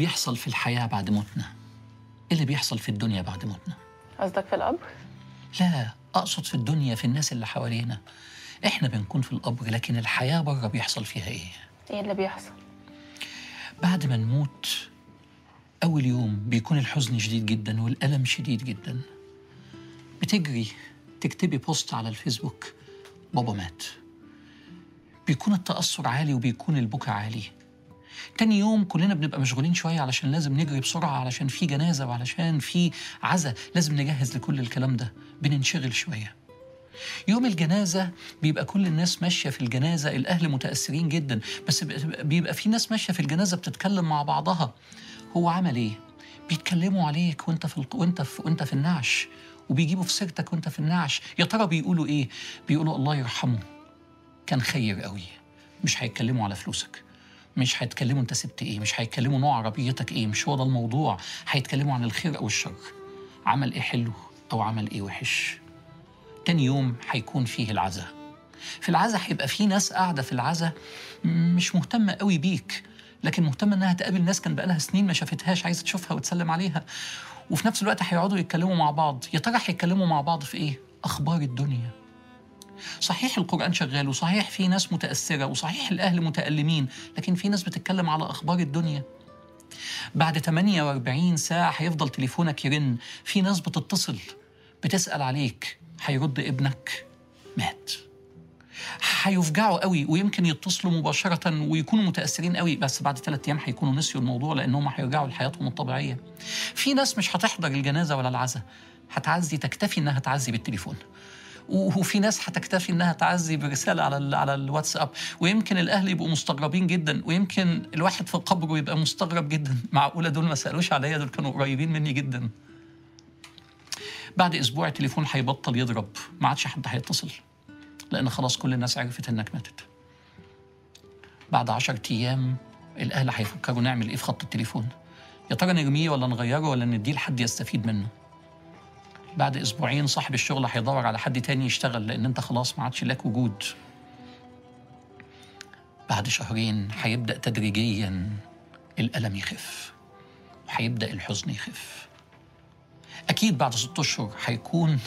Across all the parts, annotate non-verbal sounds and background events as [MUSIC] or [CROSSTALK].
بيحصل في الحياة بعد موتنا؟ إيه اللي بيحصل في الدنيا بعد موتنا؟ قصدك في القبر؟ لا أقصد في الدنيا في الناس اللي حوالينا. إحنا بنكون في القبر لكن الحياة بره بيحصل فيها إيه؟ إيه اللي بيحصل؟ بعد ما نموت أول يوم بيكون الحزن شديد جدا والألم شديد جدا. بتجري تكتبي بوست على الفيسبوك بابا مات. بيكون التأثر عالي وبيكون البكا عالي. تاني يوم كلنا بنبقى مشغولين شوية علشان لازم نجري بسرعة علشان في جنازة وعلشان في عزا. لازم نجهز لكل الكلام ده. بننشغل شوية. يوم الجنازة بيبقى كل الناس ماشية في الجنازة. الأهل متأثرين جدا. بس بيبقى في ناس ماشية في الجنازة بتتكلم مع بعضها. هو عمل إيه؟ بيتكلموا عليك وأنت في الق... وأنت في وأنت في النعش. وبيجيبوا في سيرتك وأنت في النعش. يا ترى بيقولوا إيه؟ بيقولوا الله يرحمه. كان خير قوي مش هيتكلموا على فلوسك. مش هيتكلموا انت سبت إيه مش هيتكلموا نوع عربيتك إيه مش هو ده الموضوع. هيتكلموا عن الخير أو الشر. عمل إيه حلو أو عمل إيه وحش. تاني يوم هيكون فيه العزاء في العزاء هيبقى في ناس قاعدة في العزاء مش مهتمة قوي بيك لكن مهتمة انها تقابل ناس كان بقالها سنين ما شافتهاش عايزة تشوفها وتسلم عليها. وفي نفس الوقت هيقعدوا يتكلموا مع بعض. يا ترى هيتكلموا مع بعض في إيه؟ أخبار الدنيا. صحيح القرآن شغال وصحيح في ناس متأثرة وصحيح الأهل متألمين لكن في ناس بتتكلم على أخبار الدنيا. بعد 48 ساعة هيفضل تليفونك يرن في ناس بتتصل بتسأل عليك هيرد ابنك مات. هيفجعوا قوي ويمكن يتصلوا مباشرة ويكونوا متأثرين قوي بس بعد ثلاثة أيام هيكونوا نسيوا الموضوع لأنهم هيرجعوا لحياتهم الطبيعية. في ناس مش هتحضر الجنازة ولا العزاء هتعزي تكتفي إنها تعزي بالتليفون. وفي ناس هتكتفي إنها تعزي برسالة على على الواتساب. ويمكن الأهل يبقوا مستغربين جدا ويمكن الواحد في قبره يبقى مستغرب جدا. [LAUGHS] معقولة دول ما سألوش عليا دول كانوا قريبين مني جدا. بعد أسبوع التليفون هيبطل يضرب. ما عادش حد هيتصل لأن خلاص كل الناس عرفت إنك ماتت. بعد عشرة أيام الأهل هيفكروا نعمل إيه في خط التليفون؟ يا ترى نرميه ولا نغيره ولا نديه لحد يستفيد منه؟ بعد أسبوعين صاحب الشغل هيدور على حد تاني يشتغل لأن أنت خلاص ما عادش لك وجود. بعد شهرين هيبدا تدريجيا الألم يخف وهيبدا الحزن يخف. أكيد بعد ست أشهر هيكون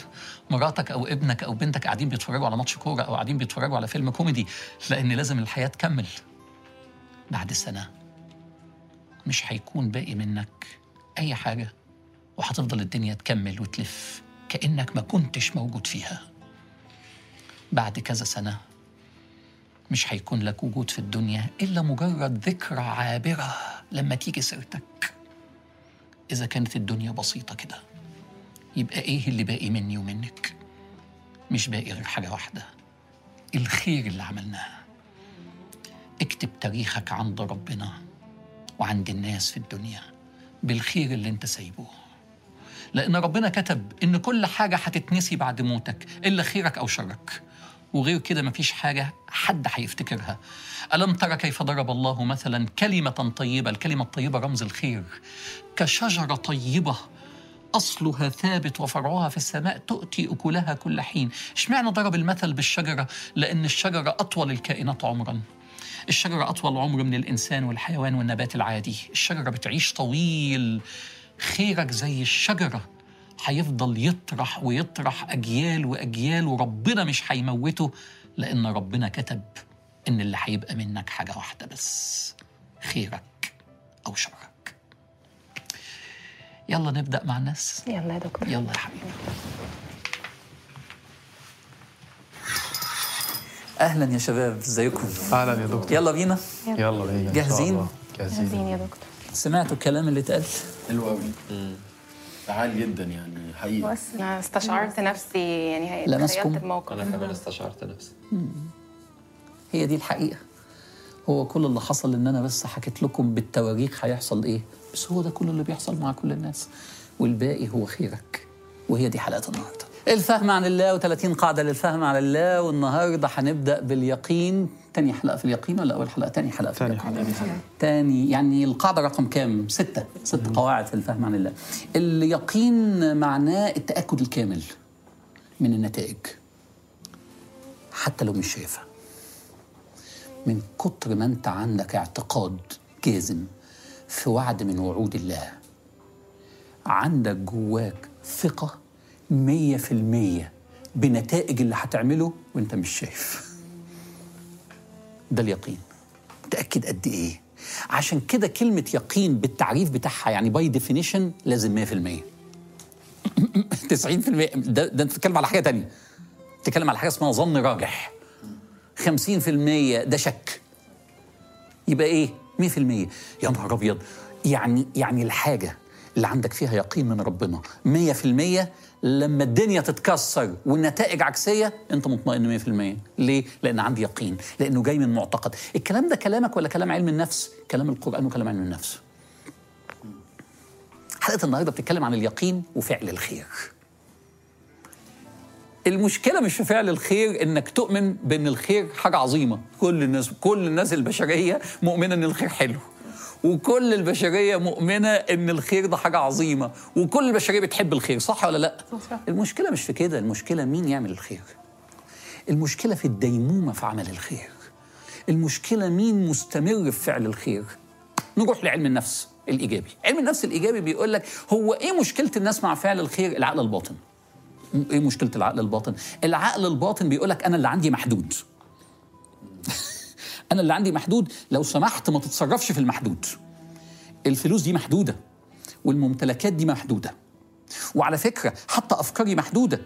مراتك أو ابنك أو بنتك قاعدين بيتفرجوا على ماتش كورة أو قاعدين بيتفرجوا على فيلم كوميدي لأن لازم الحياة تكمل. بعد سنة مش هيكون باقي منك أي حاجة. وهتفضل الدنيا تكمل وتلف كأنك ما كنتش موجود فيها. بعد كذا سنة مش هيكون لك وجود في الدنيا إلا مجرد ذكرى عابرة لما تيجي سيرتك. إذا كانت الدنيا بسيطة كده يبقى إيه اللي باقي مني ومنك؟ مش باقي غير حاجة واحدة الخير اللي عملناه. اكتب تاريخك عند ربنا وعند الناس في الدنيا بالخير اللي أنت سايبه. لأن ربنا كتب إن كل حاجة هتتنسي بعد موتك إلا خيرك أو شرك. وغير كده مفيش حاجة حد هيفتكرها. ألم ترى كيف ضرب الله مثلا كلمة طيبة؟ الكلمة الطيبة رمز الخير. كشجرة طيبة أصلها ثابت وفرعها في السماء تؤتي أكلها كل حين. إشمعنى ضرب المثل بالشجرة؟ لأن الشجرة أطول الكائنات عمراً. الشجرة أطول عمر من الإنسان والحيوان والنبات العادي. الشجرة بتعيش طويل. خيرك زي الشجرة. هيفضل يطرح ويطرح أجيال وأجيال وربنا مش هيموته لأن ربنا كتب إن اللي هيبقى منك حاجة واحدة بس خيرك أو شرك. يلا نبدأ مع الناس. يلا يا دكتور. يلا يا حبيبي. أهلا يا شباب إزيكم؟ أهلا يا دكتور. يلا بينا. يلا. بينا. جاهزين. جاهزين يا دكتور. سمعتوا الكلام اللي اتقال؟ حلو قوي. فعال جدا يعني حقيقي. بس أنا استشعرت نفسي يعني لمسكم؟ الموقف. أنا كمان استشعرت نفسي. هي دي الحقيقة. هو كل اللي حصل إن أنا بس حكيت لكم بالتواريخ هيحصل إيه؟ بس هو ده كل اللي بيحصل مع كل الناس. والباقي هو خيرك. وهي دي حلقة النهاردة. الفهم عن الله و30 قاعدة للفهم عن الله والنهاردة هنبدأ باليقين. تاني حلقة في اليقين ولا أول حلقة؟ تاني حلقة في تاني اليقين. تاني يعني القاعدة رقم كام؟ ستة. ست قواعد في الفهم عن الله. اليقين معناه التأكد الكامل من النتائج. حتى لو مش شايفها. من كتر ما أنت عندك اعتقاد جازم في وعد من وعود الله. عندك جواك ثقة مية في المية بنتائج اللي هتعمله وأنت مش شايف. ده اليقين. متأكد قد إيه؟ عشان كده كلمة يقين بالتعريف بتاعها يعني by definition لازم 100% 90% [LAUGHS] ده ده أنت بتتكلم على حاجة تانية. بتتكلم على حاجة اسمها ظن راجح. 50% ده شك. يبقى إيه؟ 100% يا نهار أبيض. يعني يعني الحاجة اللي عندك فيها يقين من ربنا 100% لما الدنيا تتكسر والنتائج عكسية أنت مطمئن 100% ليه؟ لأن عندي يقين لأنه جاي من معتقد. الكلام ده كلامك ولا كلام علم النفس؟ كلام القرآن وكلام علم النفس. حلقه النهارده بتتكلم عن اليقين وفعل الخير. المشكلة مش في فعل الخير إنك تؤمن بإن الخير حاجة عظيمة. كل الناس كل الناس البشرية مؤمنة إن الخير حلو. وكل البشرية مؤمنة إن الخير ده حاجة عظيمة وكل البشرية بتحب الخير صح ولا لأ؟ صح. المشكلة مش في كده المشكلة مين يعمل الخير؟ المشكلة في الديمومة في عمل الخير. المشكلة مين مستمر في فعل الخير؟ نروح لعلم النفس الإيجابي. علم النفس الإيجابي بيقول لك هو إيه مشكلة الناس مع فعل الخير؟ العقل الباطن. إيه مشكلة العقل الباطن؟ العقل الباطن بيقول لك أنا اللي عندي محدود. أنا اللي عندي محدود. لو سمحت ما تتصرفش في المحدود. الفلوس دي محدودة والممتلكات دي محدودة. وعلى فكرة حتى أفكاري محدودة.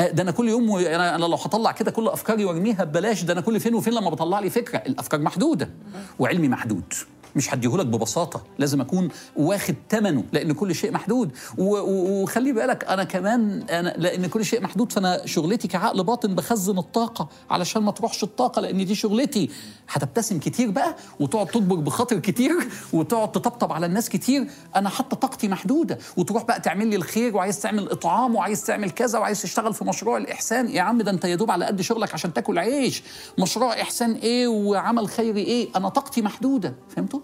آه، ده أنا كل يوم أنا أنا لو هطلع كده كل أفكاري وأرميها ببلاش ده أنا كل فين وفين لما بطلع لي فكرة. الأفكار محدودة وعلمي محدود. مش هديهولك ببساطة لازم أكون واخد ثمنه لأن كل شيء محدود. وخلي بالك أنا كمان أنا لأن كل شيء محدود فأنا شغلتي كعقل باطن بخزن الطاقة علشان ما تروحش الطاقة لأن دي شغلتي. هتبتسم كتير بقى وتقعد تطبق بخاطر كتير [LAUGHS] وتقعد تطبطب على الناس كتير. أنا حتى طاقتي محدودة. وتروح بقى تعمل لي الخير وعايز تعمل إطعام وعايز تعمل كذا وعايز تشتغل في مشروع الإحسان. يا عم ده أنت يا دوب على قد شغلك عشان تاكل عيش. مشروع إحسان إيه وعمل خيري إيه؟ أنا طاقتي محدودة. فهمتوا؟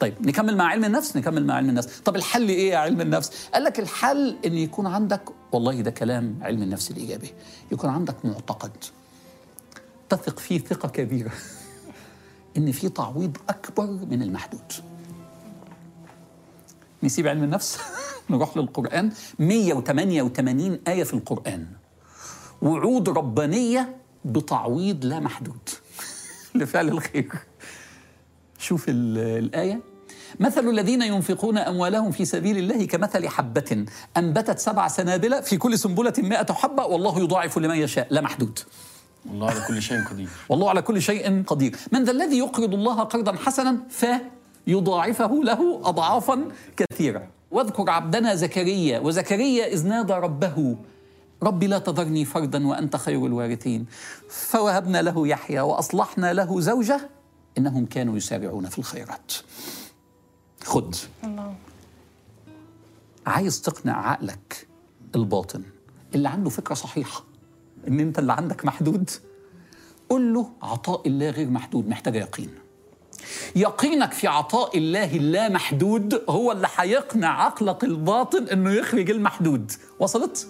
طيب نكمل مع علم النفس؟ نكمل مع علم النفس. طب الحل إيه يا علم النفس؟ قال لك الحل إن يكون عندك والله ده كلام علم النفس الإيجابي يكون عندك معتقد. تثق فيه ثقة كبيرة. [LAUGHS] إن في تعويض أكبر من المحدود. نسيب علم النفس؟ [LAUGHS] نروح للقرآن. 188 آية في القرآن. وعود ربانية بتعويض لا محدود. [LAUGHS] لفعل الخير. شوف ال- الآية. مثل الذين ينفقون أموالهم في سبيل الله كمثل حبة أنبتت سبع سنابل في كل سنبلة مائة حبة والله يضاعف لمن يشاء. لا محدود. الله على كل شيء قدير. والله على كل شيء قدير. من ذا الذي يقرض الله قرضا حسنا فيضاعفه له أضعافا كثيرة. واذكر عبدنا زكريا وزكريا إذ نادى ربه ربي لا تذرني فردا وأنت خير الوارثين. فوهبنا له يحيى وأصلحنا له زوجة إنهم كانوا يسارعون في الخيرات. خد. الله. عايز تقنع عقلك الباطن. اللي عنده فكرة صحيحة. إن أنت اللي عندك محدود. قل له عطاء الله غير محدود محتاج يقين. يقينك في عطاء الله اللا محدود هو اللي هيقنع عقلك الباطن إنه يخرج المحدود. وصلت؟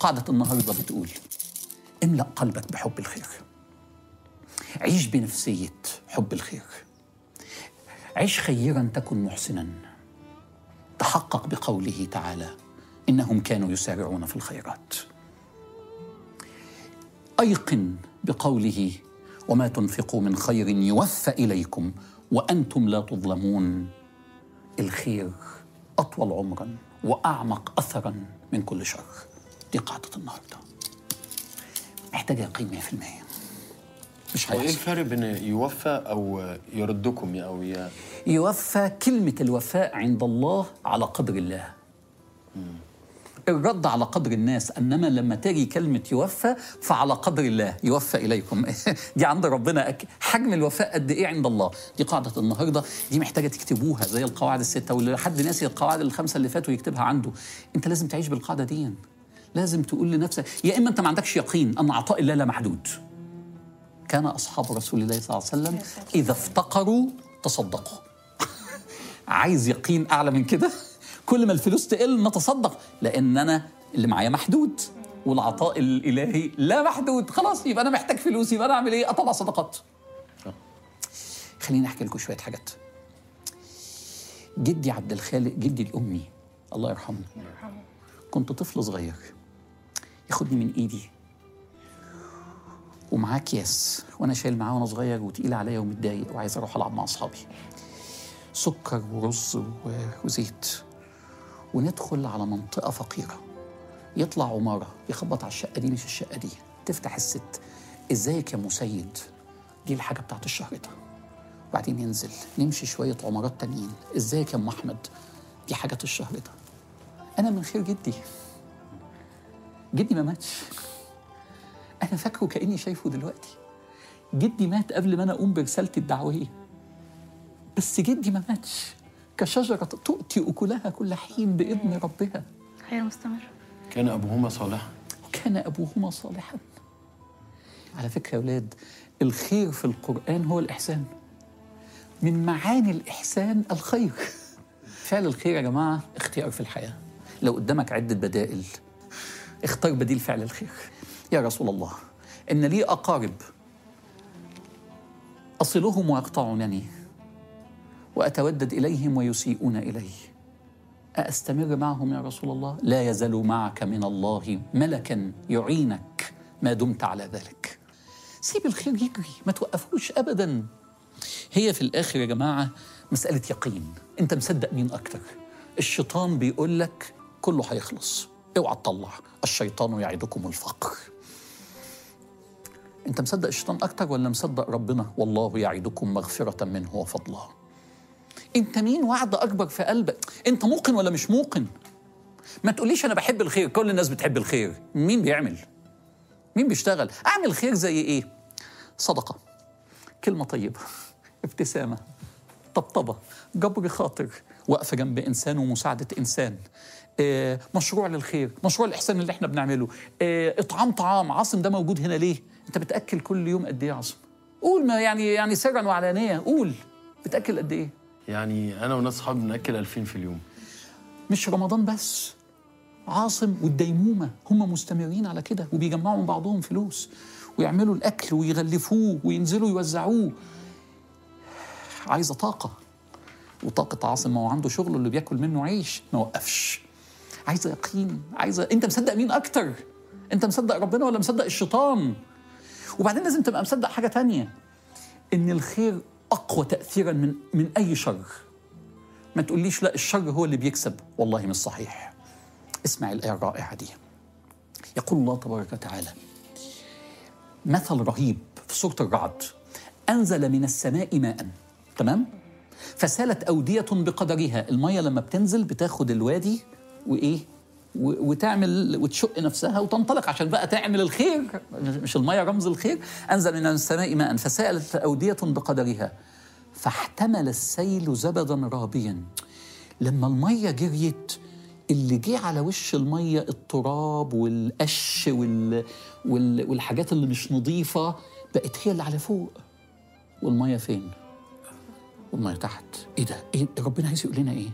قاعدة النهاردة بتقول املأ قلبك بحب الخير. عيش بنفسية حب الخير. عيش خيرا تكن محسنا. تحقق بقوله تعالى إنهم كانوا يسارعون في الخيرات. أيقن بقوله وما تنفقوا من خير يوفى إليكم وأنتم لا تظلمون. الخير أطول عمرا وأعمق اثرا من كل شر. دي قاعدة النهارده محتاج يقين 100% مش هو إيه هيحصل الفرق بين يوفى أو يردكم أو ي... يوفى كلمة الوفاء عند الله على قدر الله. الرد على قدر الناس إنما لما تجي كلمة يوفى فعلى قدر الله يوفى إليكم. [LAUGHS] دي عند ربنا أك- حجم الوفاء قد إيه عند الله؟ دي قاعدة النهارده دي محتاجة تكتبوها زي القواعد الستة واللي حد ناسي القواعد الخمسة اللي فاتوا يكتبها عنده. أنت لازم تعيش بالقاعدة دي لازم تقول لنفسك يا إما أنت ما عندكش يقين أن عطاء الله لا محدود. كان أصحاب رسول الله صلى الله عليه وسلم إذا افتقروا تصدقوا. [LAUGHS] عايز يقين أعلى من كده؟ كل ما الفلوس تقل نتصدق لأن أنا اللي معايا محدود والعطاء الإلهي لا محدود. خلاص يبقى أنا محتاج فلوس يبقى أنا أعمل إيه؟ أطلع صدقات. خليني أحكي لكم شوية حاجات. جدي عبد الخالق جدي الأمي الله يرحمه. كنت طفل صغير. ياخدني من إيدي. ومعاه اكياس وأنا شايل معاه وأنا صغير وتقيل عليا ومتضايق وعايز أروح ألعب مع أصحابي. سكر ورز وزيت. وندخل على منطقة فقيرة. يطلع عمارة يخبط على الشقة دي مش الشقة دي. تفتح الست. إزيك يا مسيد؟ دي الحاجة بتاعت الشهر ده. وبعدين ينزل. نمشي شوية عمارات تانيين. إزيك يا أم أحمد؟ دي حاجات الشهر ده. أنا من خير جدي. جدي ما ماتش. أنا فاكره كأني شايفه دلوقتي. جدي مات قبل ما أنا أقوم برسالتي الدعوية. بس جدي ما ماتش. كشجرة تؤتي أكلها كل حين بإذن ربها. خير مستمر. كان أبوهما صالحا؟ وكان أبوهما صالحا. على فكرة يا أولاد الخير في القرآن هو الإحسان. من معاني الإحسان الخير. [LAUGHS] فعل الخير يا جماعة اختيار في الحياة. لو قدامك عدة بدائل اختار بديل فعل الخير. يا رسول الله إن لي أقارب أصلهم ويقطعونني وأتودد إليهم ويسيئون إلي أستمر معهم يا رسول الله؟ لا يزال معك من الله ملكا يعينك ما دمت على ذلك. سيب الخير يجري، ما توقفوش أبدا. هي في الآخر يا جماعة مسألة يقين، أنت مصدق مين أكتر؟ الشيطان بيقول لك كله هيخلص، اوعى تطلع، الشيطان يعدكم الفقر. أنت مصدق الشيطان أكتر ولا مصدق ربنا؟ والله يعدكم مغفرة منه وفضلا. انت مين؟ وعد اكبر في قلبك. انت موقن ولا مش موقن؟ ما تقوليش أنا بحب الخير. كل الناس بتحب الخير. مين بيعمل؟ مين بيشتغل؟ اعمل خير زي إيه؟ صدقة. كلمة طيبة. [LAUGHS] ابتسامة. طبطبة. جبر خاطر. وقفه جنب إنسان ومساعدة إنسان. مشروع للخير مشروع الإحسان اللي إحنا بنعمله. آه، إطعام طعام عاصم ده موجود هنا ليه؟ أنت بتأكل كل يوم قد إيه يا عاصم؟ قول ما يعني يعني سرا وعلانية قول. بتأكل قد إيه؟ يعني أنا وناس صحابي بنأكل 2000 في اليوم. مش رمضان بس عاصم والديمومة هم مستمرين على كده وبيجمعوا من بعضهم فلوس ويعملوا الأكل ويغلفوه وينزلوا يوزعوه. عايزة طاقة وطاقة عاصم ما هو عنده شغل اللي بياكل منه عيش ما وقفش. عايزة يقين عايزة أنت مصدق مين أكتر؟ أنت مصدق ربنا ولا مصدق الشيطان؟ وبعدين لازم تبقى مصدق حاجة تانية إن الخير أقوى تأثيرا من من أي شر. ما تقوليش لا الشر هو اللي بيكسب. والله مش صحيح. اسمع الآية الرائعة دي. يقول الله تبارك وتعالى مثل رهيب في سورة الرعد. أنزل من السماء ماء. تمام؟ فسالت أودية بقدرها. المية لما بتنزل بتاخد الوادي وإيه؟ و- وتعمل وتشق نفسها وتنطلق عشان بقى تعمل الخير. مش المية رمز الخير. أنزل من السماء ماء فسألت أودية بقدرها. فاحتمل السيل زبدا رابيا. لما المية جريت اللي جه على وش المية التراب والقش وال... وال... والحاجات اللي مش نظيفة بقت هي اللي على فوق. والمية فين؟ والمية تحت. إيه ده؟ إيه؟ ربنا عايز يقول لنا إيه؟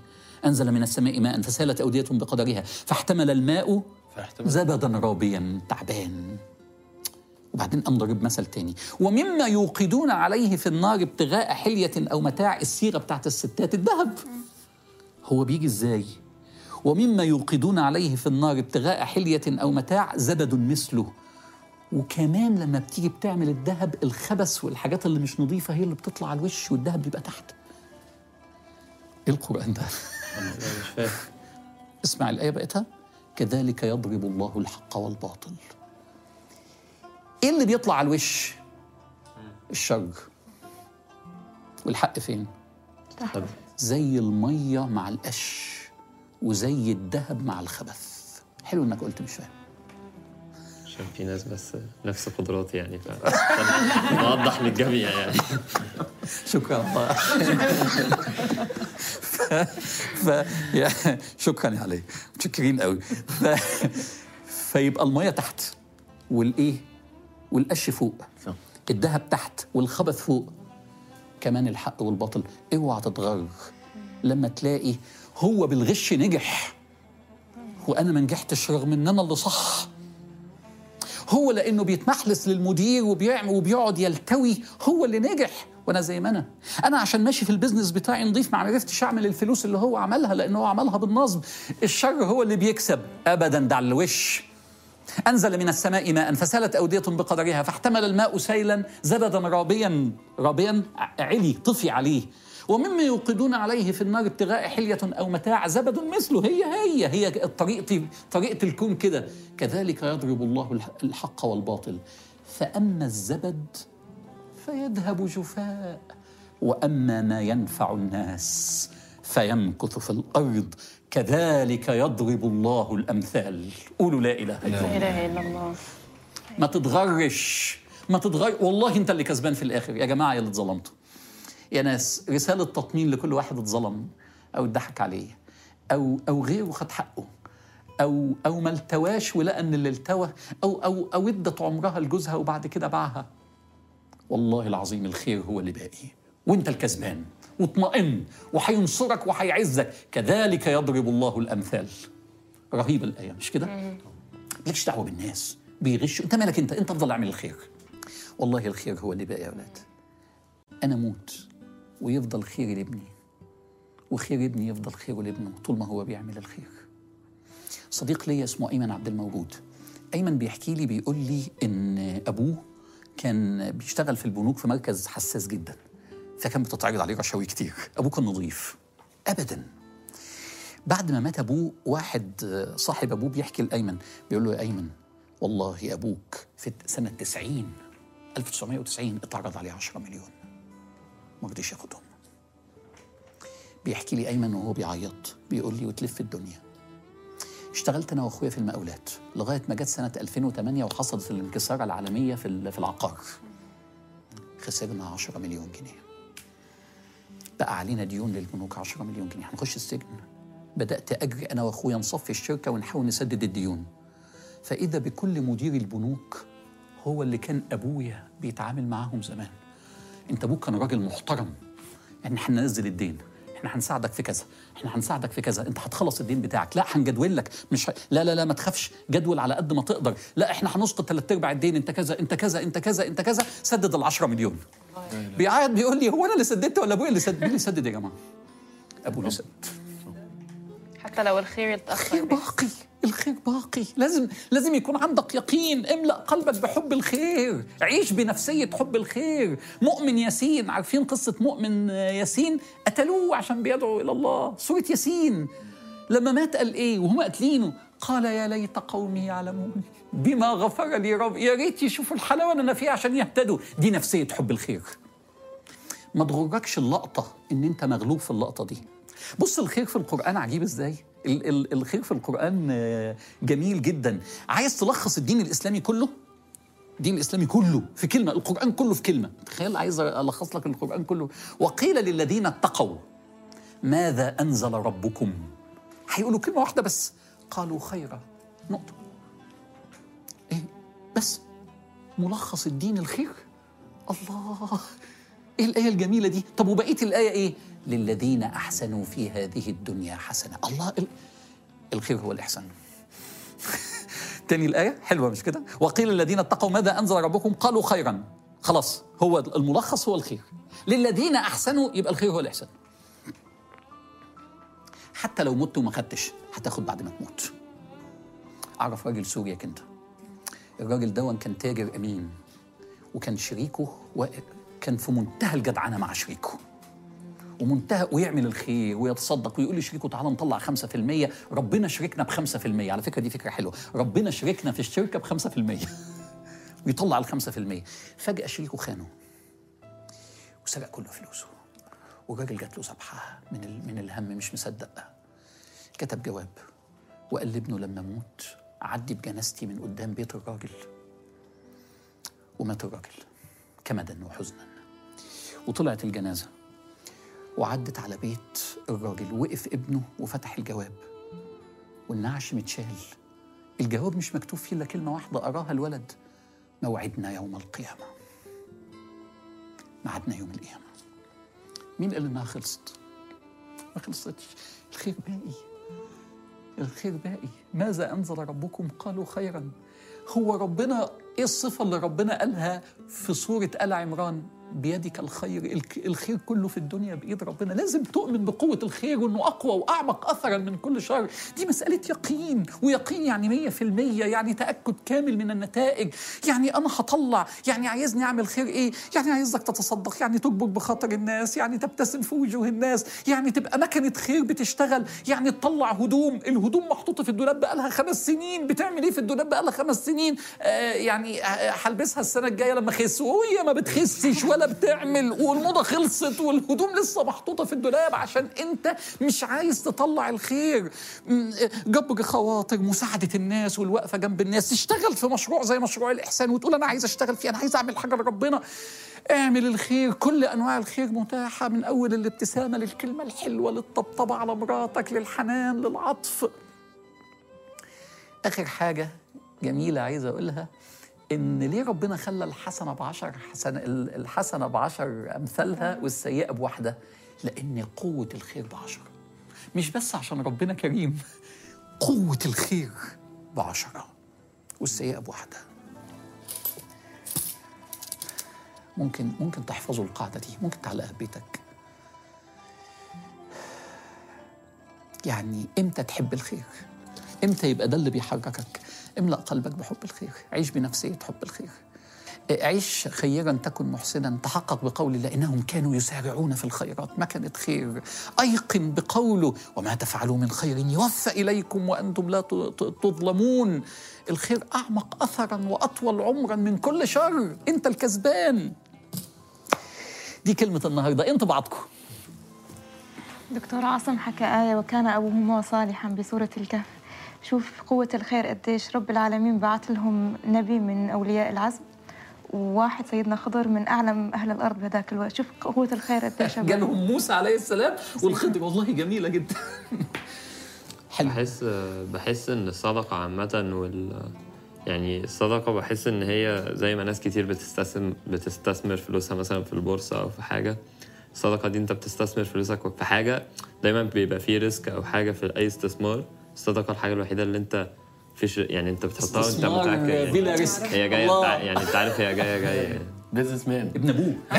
أنزل من السماء ماء فسالت أودية بقدرها فاحتمل الماء زبدا رابيا تعبان. وبعدين قام ضرب مثل تاني. ومما يوقدون عليه في النار ابتغاء حلية أو متاع الصيغة بتاعت الستات الذهب. هو بيجي إزاي؟ ومما يوقدون عليه في النار ابتغاء حلية أو متاع زبد مثله. وكمان لما بتيجي بتعمل الذهب الخبث والحاجات اللي مش نظيفة هي اللي بتطلع على الوش والذهب بيبقى تحت. إيه القرآن ده؟ مش [LAUGHS] فاهم اسمع الآية بقتها كذلك يضرب الله الحق والباطل. إيه اللي بيطلع على الوش؟ الشر والحق فين؟ طب زي المية مع القش وزي الذهب مع الخبث. حلو إنك قلت مش فاهم. عشان في ناس بس نفس قدراتي يعني ف نوضح [LAUGHS] للجميع يعني. [LAUGHS] شكرا. الله [LAUGHS] ف... شكرا يا علي. متشكرين قوي ف... فيبقى المية تحت والإيه؟ والقش فوق. الذهب تحت والخبث فوق. كمان الحق والباطل. اوعى تتغر لما تلاقي هو بالغش نجح وأنا ما نجحتش رغم إن أنا اللي صح. هو لأنه بيتمحلس للمدير وبيعمل وبيقعد يلتوي هو اللي نجح. وأنا زي ما أنا. أنا عشان ماشي في ال business بتاعي نضيف ما عرفتش اعمل الفلوس اللي هو عملها لأن هو عملها بالنصب. الشر هو اللي بيكسب. ابدا ده على الوش. أنزل من السماء ماء فسالت أودية بقدرها فاحتمل السيل زبدا رابيا. رابيا؟ علي طفي عليه. ومما يوقدون عليه في النار ابتغاء حلية أو متاع زبد مثله. هي هي هي طريقة طريقة الكون كده. كذلك يضرب الله الحق والباطل. فأما الزبد فيذهب جفاء. وأما ما ينفع الناس فيمكث في الأرض كذلك يضرب الله الأمثال. قولوا لا إله إلا لا الله إله إلا الله. ما تتغرش ما تتغر والله أنت اللي كسبان في الآخر. يا جماعة يا اللي اتظلمتوا. يا ناس رسالة تطمين لكل واحد اتظلم أو اتضحك عليه أو أو غيره خد حقه أو أو ما التواش ولقى إن اللي التوى أو أو أو ادت عمرها لجوزها وبعد كده باعها. والله العظيم الخير هو اللي باقي وانت الكسبان واطمئن وهينصرك وهيعزك كذلك يضرب الله الأمثال. رهيبه الآية مش كده؟ مالكش دعوة بالناس بيغشوا. انت مالك انت؟ انت أفضل أعمل الخير. والله الخير هو اللي باقي يا أولاد. أنا موت ويفضل خيري لابني. وخير ابني يفضل خيره لابنه طول ما هو بيعمل الخير. صديق ليا اسمه أيمن عبد الموجود. أيمن بيحكي لي بيقول لي إن أبوه كان بيشتغل في البنوك في مركز حساس جدا فكان بتتعرض عليه رشاوي كتير. أبوه كان نظيف. ابدا. بعد ما مات أبوه واحد صاحب أبوه بيحكي لأيمن بيقول له يا أيمن والله أبوك في سنة 90 1990 اتعرض عليه 10 مليون. ما رضيش ياخدهم. بيحكي لي أيمن وهو بيعيط بيقول لي وتلف الدنيا. اشتغلت أنا وأخويا في المقاولات لغاية ما جت سنة 2008 وحصلت الانكساره العالمية في في العقار. خسرنا 10 مليون جنيه. بقى علينا ديون للبنوك 10 مليون جنيه. هنخش السجن. بدأت أجري أنا وأخويا نصفي الشركة ونحاول نسدد الديون. فإذا بكل مدير البنوك هو اللي كان أبويا بيتعامل معاهم زمان. أنت أبوك كان راجل محترم. ان إحنا ننزل الدين. إحنا هنساعدك في كذا إحنا هنساعدك في كذا أنت هتخلص الدين بتاعك لا هنجدول لك مش ه... لا لا لا ما تخافش جدول على قد ما تقدر لا إحنا هنسقط ثلاث أرباع الدين أنت كذا أنت كذا أنت كذا أنت كذا سدد ال 10 مليون. بيعيط بيقول لي هو أنا اللي سددت ولا أبويا اللي سدد؟ مين اللي سدد يا جماعة؟ ابوه اللي سدد. حتى لو الخير الخير يتأخر. بيه. باقي. الخير باقي. لازم لازم يكون عندك يقين. املأ قلبك بحب الخير. عيش بنفسية حب الخير. مؤمن ياسين. عارفين قصة مؤمن ياسين؟ قتلوه عشان بيدعو إلى الله. سورة ياسين. لما مات قال إيه؟ وهم قاتلينه. قال يا ليت قومي يعلمون. بما غفر لي رب. يا ريت يشوفوا الحلاوة اللي أنا فيها عشان يهتدوا. دي نفسية حب الخير. ما تغركش اللقطة إن أنت مغلوب في اللقطة دي. بص الخير في القرآن عجيب إزاي؟ الخير في القرآن آه، جميل جدا. عايز تلخص الدين الإسلامي كله؟ الدين الإسلامي كله في كلمة القرآن كله في كلمة. تخيل عايز ألخص لك القرآن كله. وقيل للذين اتقوا ماذا أنزل ربكم؟ هيقولوا كلمة واحدة بس. قالوا خيرا. نقطة. إيه؟ بس. ملخص الدين الخير؟ الله! إيه الآية الجميلة دي؟ طب وبقية الآية إيه؟ للذين أحسنوا في هذه الدنيا حسنة، الله ال... الخير هو الإحسان. [LAUGHS] تاني الآية حلوة مش كده؟ وقيل الذين اتقوا ماذا أنزل ربكم؟ قالوا خيرا. خلاص هو الملخص هو الخير. للذين أحسنوا يبقى الخير هو الإحسان. حتى لو مت وما خدتش هتاخد بعد ما تموت. أعرف راجل سوريا كنت. الراجل ده كان تاجر أمين وكان شريكه واقف كان في منتهى الجدعنة مع شريكه ومنتهى ويعمل الخير ويتصدق ويقول لشريكه تعالى نطلع 5% ربنا شركنا ب 5% على فكرة دي فكرة حلوة. ربنا شركنا في الشركة ب 5% [LAUGHS] ويطلع ال 5% فجأة شريكه خانه. وسرق كل فلوسه. والراجل جات له ذبحه من من الهم مش مصدق. كتب جواب. وقال لابنه لما أموت عدي بجنازتي من قدام بيت الراجل. ومات الراجل. كمدا وحزنا. وطلعت الجنازة. وعدت على بيت الراجل وقف ابنه وفتح الجواب. والنعش متشال. الجواب مش مكتوب فيه إلا كلمة واحدة أراها الولد. موعدنا يوم القيامة. ميعادنا يوم القيامة. مين قال إنها خلصت؟ ما خلصتش. الخير باقي. الخير باقي. ماذا أنزل ربكم؟ قالوا خيرا. هو ربنا إيه الصفة اللي ربنا قالها في سورة آل عمران؟ بيدك الخير الخير كله في الدنيا بإيد ربنا. لازم تؤمن بقوة الخير وأنه أقوى وأعمق أثرا من كل شر. دي مسألة يقين ويقين يعني مية في المية يعني تأكد كامل من النتائج. يعني أنا هطلع يعني عايزني أعمل خير إيه؟ يعني عايزك تتصدق يعني تكبر بخاطر الناس يعني تبتسم في وجوه الناس يعني تبقى مكنة خير بتشتغل. يعني تطلع هدوم الهدوم محطوطة في الدولاب بقالها خمس سنين. بتعمل إيه في الدولاب بقالها خمس سنين؟ آه يعني آه، هلبسها السنة الجاية لما أخس وهي ما بتخسش ولا بتعمل والموضة خلصت والهدوم لسه محطوطة في الدولاب عشان أنت مش عايز تطلع الخير. جبر خواطر مساعدة الناس والوقفة جنب الناس. تشتغل في مشروع زي مشروع الإحسان وتقول أنا عايز أشتغل فيه أنا عايز أعمل حاجة لربنا. اعمل الخير كل أنواع الخير متاحة من أول الابتسامة للكلمة الحلوة للطبطبة على مراتك للحنان للعطف. آخر حاجة جميلة عايز أقولها إن ليه ربنا خلى الحسنة بعشر حسنة الحسنة بعشر أمثالها والسيئة بواحدة؟ لأن قوة الخير بعشرة. مش بس عشان ربنا كريم قوة الخير بعشرة والسيئة بواحدة. ممكن ممكن تحفظوا القاعدة دي ممكن تعلقها في بيتك. يعني إمتى تحب الخير؟ إمتى يبقى ده اللي بيحركك؟ املأ قلبك بحب الخير عيش بنفسية حب الخير. عيش خيرا تكن محسنا تحقق بقول الله إنهم كانوا يسارعون في الخيرات ما كانت خير. أيقن بقوله وما تفعلوا من خير يوفى إليكم وأنتم لا تظلمون. الخير أعمق اثرا وأطول عمرا من كل شر. أنت الكسبان. دي كلمة النهارده. انت بعضكم دكتور عاصم حكى آية وكان أبوهما صالحا بسورة الكهف. شوف قوة الخير قديش رب العالمين بعث لهم نبي من أولياء العزم وواحد سيدنا خضر من أعلم أهل الأرض بذاك الوقت. شوف قوة الخير قديش. جالهم موسى عليه السلام والخضر والله جميلة جدا. حلو. بحس بحس إن الصدقة عامة وال يعني الصدقة بحس إن هي زي ما ناس كتير بتستثمر بتستثمر فلوسها مثلا في البورصة أو في حاجة. الصدقة دي أنت بتستثمر فلوسك في حاجة دايما بيبقى فيه risk أو حاجة في أي استثمار. الصدقة الحاجة الوحيدة اللي انت فيش يعني انت بتحطها وانت متأكد يعني بلا risk. هي جاية. انت يعني انت عارف هي جاية جاية يعني. Businessman ابن أبوه [LAUGHS]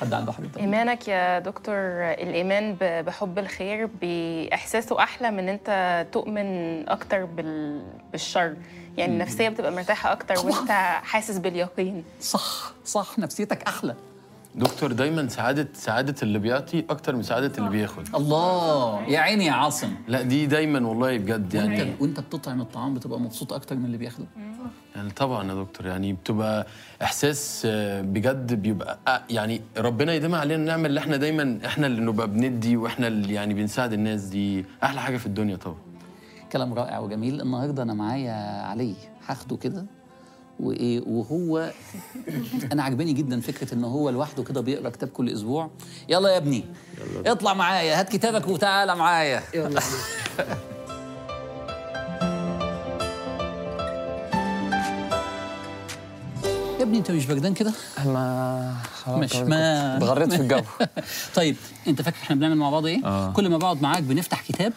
حد عنده حاجة؟ إيمانك يا دكتور الإيمان بحب الخير بإحساسه أحلى من انت تؤمن أكتر بال... بالشر يعني النفسية بتبقى مرتاحة أكتر. وانت حاسس باليقين صح صح نفسيتك أحلى دكتور دايما سعادة سعادة اللي بيعطي أكتر من سعادة اللي بياخد. الله يا عيني يا عاصم. لا دي دايما والله بجد يعني. وأنت وانت بتطعم الطعام بتبقى مبسوط أكتر من اللي بياخده. يعني طبعا يا دكتور يعني بتبقى إحساس آه، بجد بيبقى آه، يعني ربنا يديمها علينا النعمة اللي إحنا دايما إحنا اللي نبقى بندي وإحنا اللي يعني بنساعد الناس دي. أحلى حاجة في الدنيا طبعا. كلام رائع وجميل. النهارده أنا معايا علي هاخده كده. وإيه وهو [LAUGHS] أنا عجباني جدا فكرة إن هو لوحده كده بيقرأ كتاب كل أسبوع. يلا يا ابني اطلع معايا هات كتابك وتعالى معايا. يلا. [LAUGHS] يا ابني أنت مش بردان كده؟ ما خلاص. مش كنت ما اتغريت في الجو. [LAUGHS] طيب أنت فاكر إحنا بنعمل مع بعض إيه؟ آه. كل ما بقعد معاك بنفتح كتاب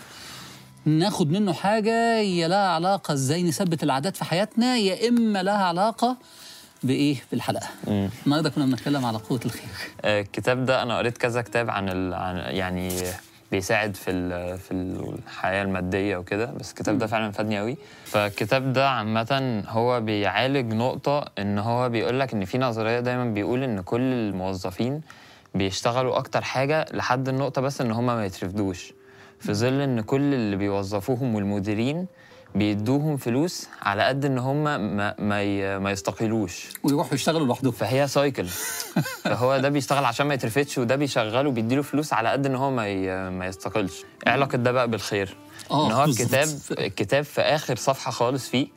ناخد منه حاجة يا لها علاقة إزاي نثبت العادات في حياتنا يا إما لها علاقة بإيه؟ بالحلقة. النهارده كنا بنتكلم على قوة الخير. آه، الكتاب ده أنا قريت كذا كتاب عن, ال... عن يعني بيساعد في ال... في الحياة المادية وكده بس الكتاب ده فعلا فادني قوي فالكتاب ده عامة هو بيعالج نقطة إن هو بيقول لك إن في نظرية دايما بيقول إن كل الموظفين بيشتغلوا أكتر حاجة لحد النقطة بس إن هم ما يترفدوش في ظل إن كل اللي بيوظفوهم والمديرين بيدوهم فلوس على قد إن هم ما ما, ي... ما يستقيلوش. ويروحوا يشتغلوا لوحدهم. فهي cycle فهو ده بيشتغل عشان ما يترفدش وده بيشغله بيديله فلوس على قد إن هو ما ي- ما يستقلش إيه علاقة ده بقى بالخير؟ آه، إن هو. الكتاب الكتاب في آخر صفحة خالص فيه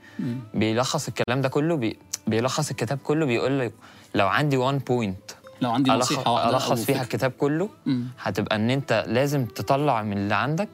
بيلخص الكلام ده كله بي بيلخص الكتاب كله بيقول لك لو عندي 1 point لو عندي نصيحة واحدة ألخص فيها. الكتاب كله مم. هتبقى إن أنت لازم تطلع من اللي عندك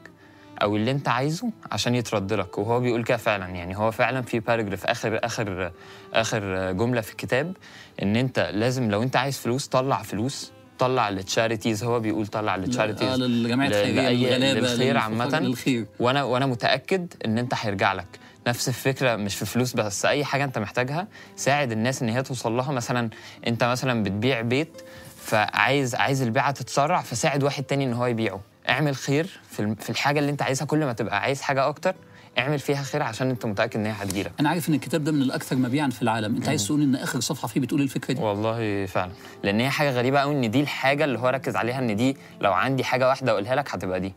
أو اللي أنت عايزه عشان يترد لك. وهو بيقول كده فعلا يعني هو فعلا في paragraph اخر اخر آخر جملة في الكتاب إن أنت لازم لو أنت عايز فلوس طلع فلوس طلع لل charities هو بيقول طلع آه، لل charities للجمعيات الخيرية لأي- للغلابة للخير عامة. وأنا وأنا متأكد إن أنت هيرجع لك. نفس الفكرة مش في فلوس بس أي حاجة أنت محتاجها ساعد الناس إن هي توصل لها. مثلا أنت مثلا بتبيع بيت فعايز عايز البيعة تتسرع فساعد واحد تاني إن هو يبيعه. اعمل خير في الحاجة اللي أنت عايزها. كل ما تبقى عايز حاجة أكتر اعمل فيها خير عشان أنت متأكد إن هي هتجيلك. أنا عارف إن الكتاب ده من الأكثر مبيعا في العالم. أنت عايز تقول إن آخر صفحة فيه بتقول الفكرة دي؟ والله فعلا. لأن هي حاجة غريبة قوي إن دي الحاجة اللي هو ركز عليها إن دي لو عندي حاجة واحدة أقولها لك هتبقى دي.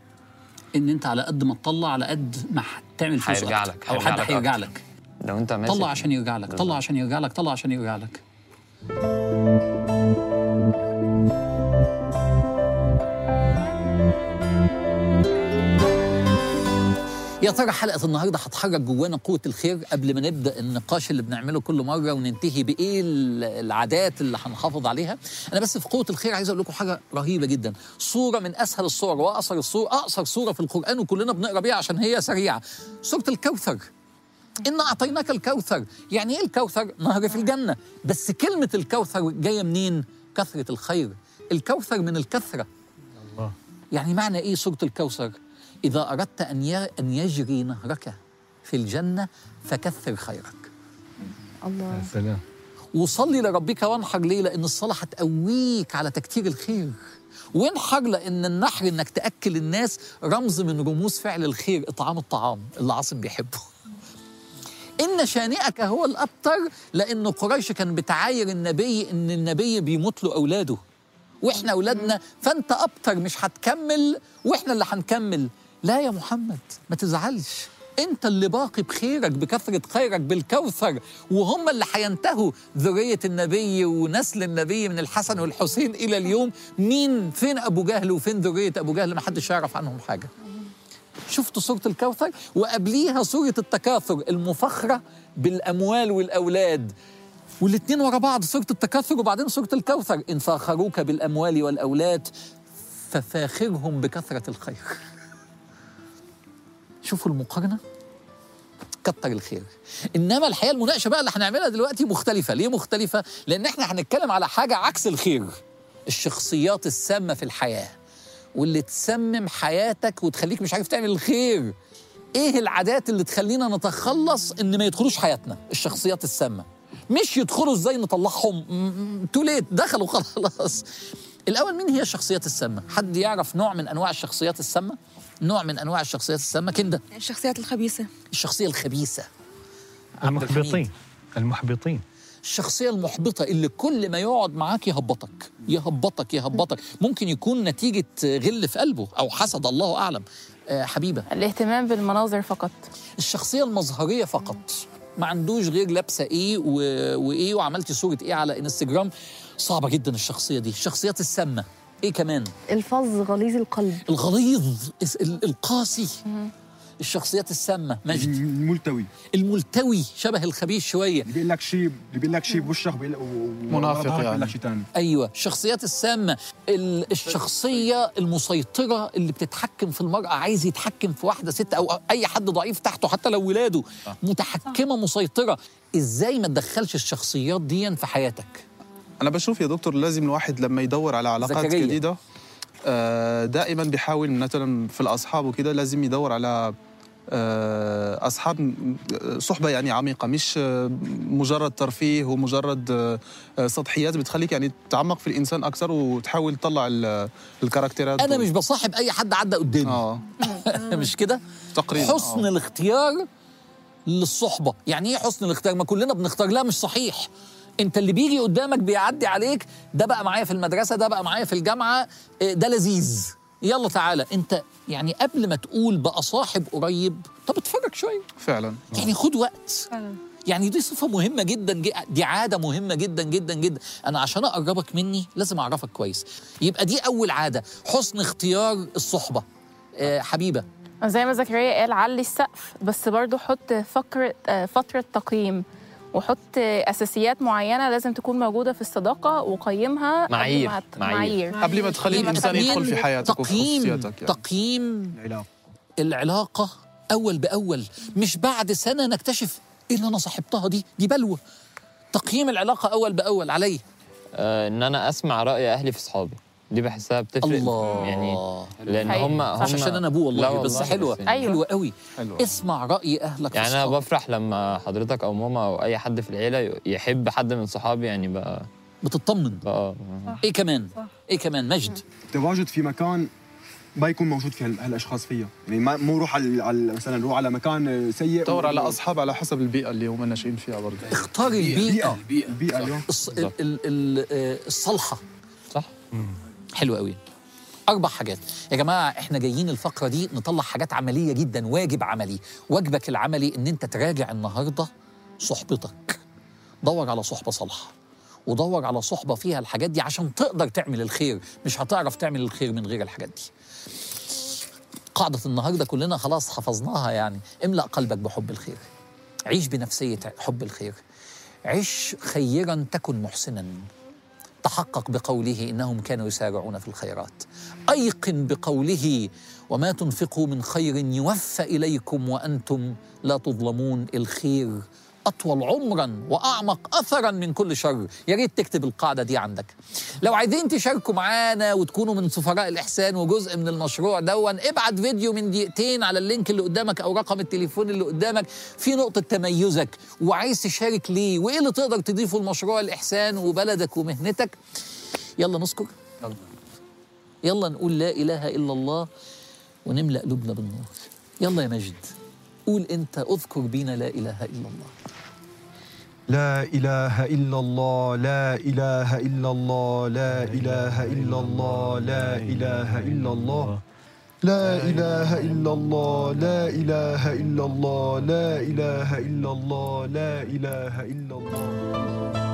إن أنت على قد ما تطلع على قد ما هتعمل فلوس هيرجع. لك، أو حد هيرجع. لك لو أنت ماسك طلع عشان يرجع لك طلع. عشان يرجع لك طلع عشان يرجع لك يا ترى حلقة النهاردة هتحرك جوانا قوة الخير قبل ما نبدأ النقاش اللي بنعمله كل مرة وننتهي بإيه ال- العادات اللي هنحافظ عليها؟ أنا بس في قوة الخير عايز أقول لكم حاجة رهيبة جدا. صورة من أسهل الصور وأقصر الصور أقصر صورة في القرآن وكلنا بنقرأ بيها عشان هي سريعة. سورة الكوثر. إن أعطيناك الكوثر. يعني إيه الكوثر؟ نهر في الجنة. بس كلمة الكوثر جاية منين؟ كثرة الخير. الكوثر من الكثرة. يعني معنى إيه سورة الكوثر؟ إذا أردت أن ي- أن يجري نهرك في الجنة فكثر خيرك. الله. سلام. وصلي لربك وانحر ليه؟ لأن الصلاة هتقويك على تكتير الخير. وانحر لأن النحر إنك تأكل الناس رمز من رموز فعل الخير إطعام الطعام اللي عاصم بيحبه. إن شانئك هو الأبتر لأن قريش كان بتعاير النبي إن النبي بيموت له أولاده. وإحنا أولادنا فأنت أبتر مش هتكمل وإحنا اللي هنكمل. لا يا محمد ما تزعلش. انت اللي باقي بخيرك بكثرة خيرك بالكوثر وهم اللي هينتهوا ذرية النبي ونسل النبي من الحسن والحسين إلى اليوم. مين؟ فين أبو جهل وفين ذرية أبو جهل؟ ما حدش يعرف عنهم حاجة. شفتوا سورة الكوثر؟ وقبليها سورة التكاثر المفخرة بالأموال والأولاد. والاتنين ورا بعض سورة التكاثر وبعدين سورة الكوثر. إن فاخروك بالأموال والأولاد ففاخرهم بكثرة الخير. شوفوا المقارنة. كتر الخير. إنما الحقيقة المناقشة بقى اللي هنعملها دلوقتي مختلفة. ليه مختلفة؟ لأن إحنا هنتكلم على حاجة عكس الخير. الشخصيات السامة في الحياة. واللي تسمم حياتك وتخليك مش عارف تعمل الخير. إيه العادات اللي تخلينا نتخلص إن ما يدخلوش حياتنا؟ الشخصيات السامة. مش يدخلوا إزاي نطلعهم. تو ليت دخلوا خلاص. الأول مين هي الشخصيات السامة؟ حد يعرف نوع من أنواع الشخصيات السامة؟ نوع من أنواع الشخصيات السامة. كندا. الشخصيات الخبيثة. الشخصية الخبيثة. المحبطين. المحبطين. الشخصية المحبطة اللي كل ما يقعد معاك يهبطك. يهبطك يهبطك. ممكن يكون نتيجة غل في قلبه أو حسد الله أعلم. آه حبيبة. الاهتمام بالمناظر فقط. الشخصية المظهرية فقط. ما عندوش غير لابسة إيه و... وإيه وعملتي صورة إيه على إنستجرام. صعبة جدا الشخصية دي. الشخصيات السامة. إيه كمان؟ الفظ غليظ القلب. الغليظ القاسي. الشخصيات السامة. مجد الملتوي. الملتوي شبه الخبيث شوية. اللي بيقول لك شيء اللي بيقول لك شيء بوشك منافق وظهرك بيقول يعني. لك شيء ثاني أيوه. الشخصيات السامة ال- الشخصية المسيطرة اللي بتتحكم في المرأة عايز يتحكم في واحدة ست أو أي حد ضعيف تحته حتى لو ولاده. متحكمة مسيطرة. إزاي ما تدخلش الشخصيات دي في حياتك؟ أنا بشوف يا دكتور لازم الواحد لما يدور على علاقات زكريا. جديدة آه، دائما بيحاول مثلا في الأصحاب وكده لازم يدور على آه، أصحاب م- صحبة يعني عميقة مش آه، مجرد ترفيه ومجرد آه، آه، سطحيات بتخليك يعني تتعمق في الإنسان أكثر وتحاول تطلع ال- الكاركترات أنا. مش بصاحب أي حد عدى قدامي آه [LAUGHS] مش كده تقريبا حسن آه. الاختيار للصحبة يعني إيه حسن الاختيار ما كلنا بنختار لا مش صحيح انت اللي بيجي قدامك بيعدي عليك ده بقى معايا في المدرسة ده بقى معايا في الجامعة إيه، ده لذيذ. يلا تعالى. انت يعني قبل ما تقول بقى صاحب قريب طب اتفرج شوية. فعلا. يعني خد وقت. يعني دي صفة مهمة جدا دي عادة مهمة جدا جدا جدا أنا عشان أقربك مني لازم أعرفك كويس. يبقى دي أول عادة حسن اختيار الصحبة. آه حبيبة. زي ما زكريا قال علي السقف بس برضو حط فكرة آه، فترة تقييم. وحط أساسيات معينة لازم تكون موجودة في الصداقة وقيمها قبل معايير. ما معايير. قبل ما تخلي الإنسان يدخل في حياتك وفي تقييم يعني. تقييم العلاقة العلاقة أول بأول مش بعد سنة نكتشف إيه اللي أنا صاحبتها دي دي بلوى تقييم العلاقة أول بأول علي آه، إن أنا أسمع رأي أهلي في صحابي دي بحسها بتفرق الله. يعني لأن. هم هم مش عشان أنا أبوه لا والله بس حلوة. يعني- أيوة. حلوة قوي. حلوة. اسمع رأي أهلك يعني أنا. بفرح لما حضرتك أو ماما أو أي حد في العيلة يحب حد من صحابي يعني بقى بتطمن. بقى إيه كمان؟ إيه كمان؟ مجد. التواجد في مكان ما يكون موجود في هال- هالأشخاص فيها يعني ما مو روح على, على مثلا روح على مكان سيء دور على أصحاب على حسب البيئة اللي هم ناشئين فيها برضه. اختار البيئة. البيئه البيئه الص- ال- ال- ال- آه، الصالحة. صح. حلو قوي. أربع حاجات. يا جماعة إحنا جايين الفقرة دي نطلع حاجات عملية جدا واجب عملي. واجبك العملي إن أنت تراجع النهارده صحبتك. دور على صحبة صالحة. ودور على صحبة فيها الحاجات دي عشان تقدر تعمل الخير. مش هتعرف تعمل الخير من غير الحاجات دي. قاعدة النهارده كلنا خلاص حفظناها يعني. املأ قلبك بحب الخير. عيش بنفسية حب الخير. عش خيرا تكن محسنا. تحقق بقوله إنهم كانوا يسارعون في الخيرات. أيقن بقوله وما تنفقوا من خير يوفى إليكم وأنتم لا تظلمون الخير أطول عمرا وأعمق اثرا من كل شر. يا ريت تكتب القاعدة دي عندك. لو عايزين تشاركوا معانا وتكونوا من سفراء الإحسان وجزء من المشروع دون ابعت فيديو من دقيقتين على اللينك اللي قدامك أو رقم التليفون اللي قدامك. في نقطة تميزك وعايز تشارك ليه؟ وإيه اللي تقدر تضيفه لمشروع الإحسان وبلدك ومهنتك؟ يلا نذكر. يلا نقول لا إله إلا الله ونملأ قلوبنا بالنور. يلا يا مجد قول انت اذكر بينا لا إله إلا الله. لا إله إلا الله لا إله إلا الله لا إله إلا الله لا إله إلا الله. لا إله إلا الله لا إله إلا الله لا إله إلا الله لا إله إلا الله.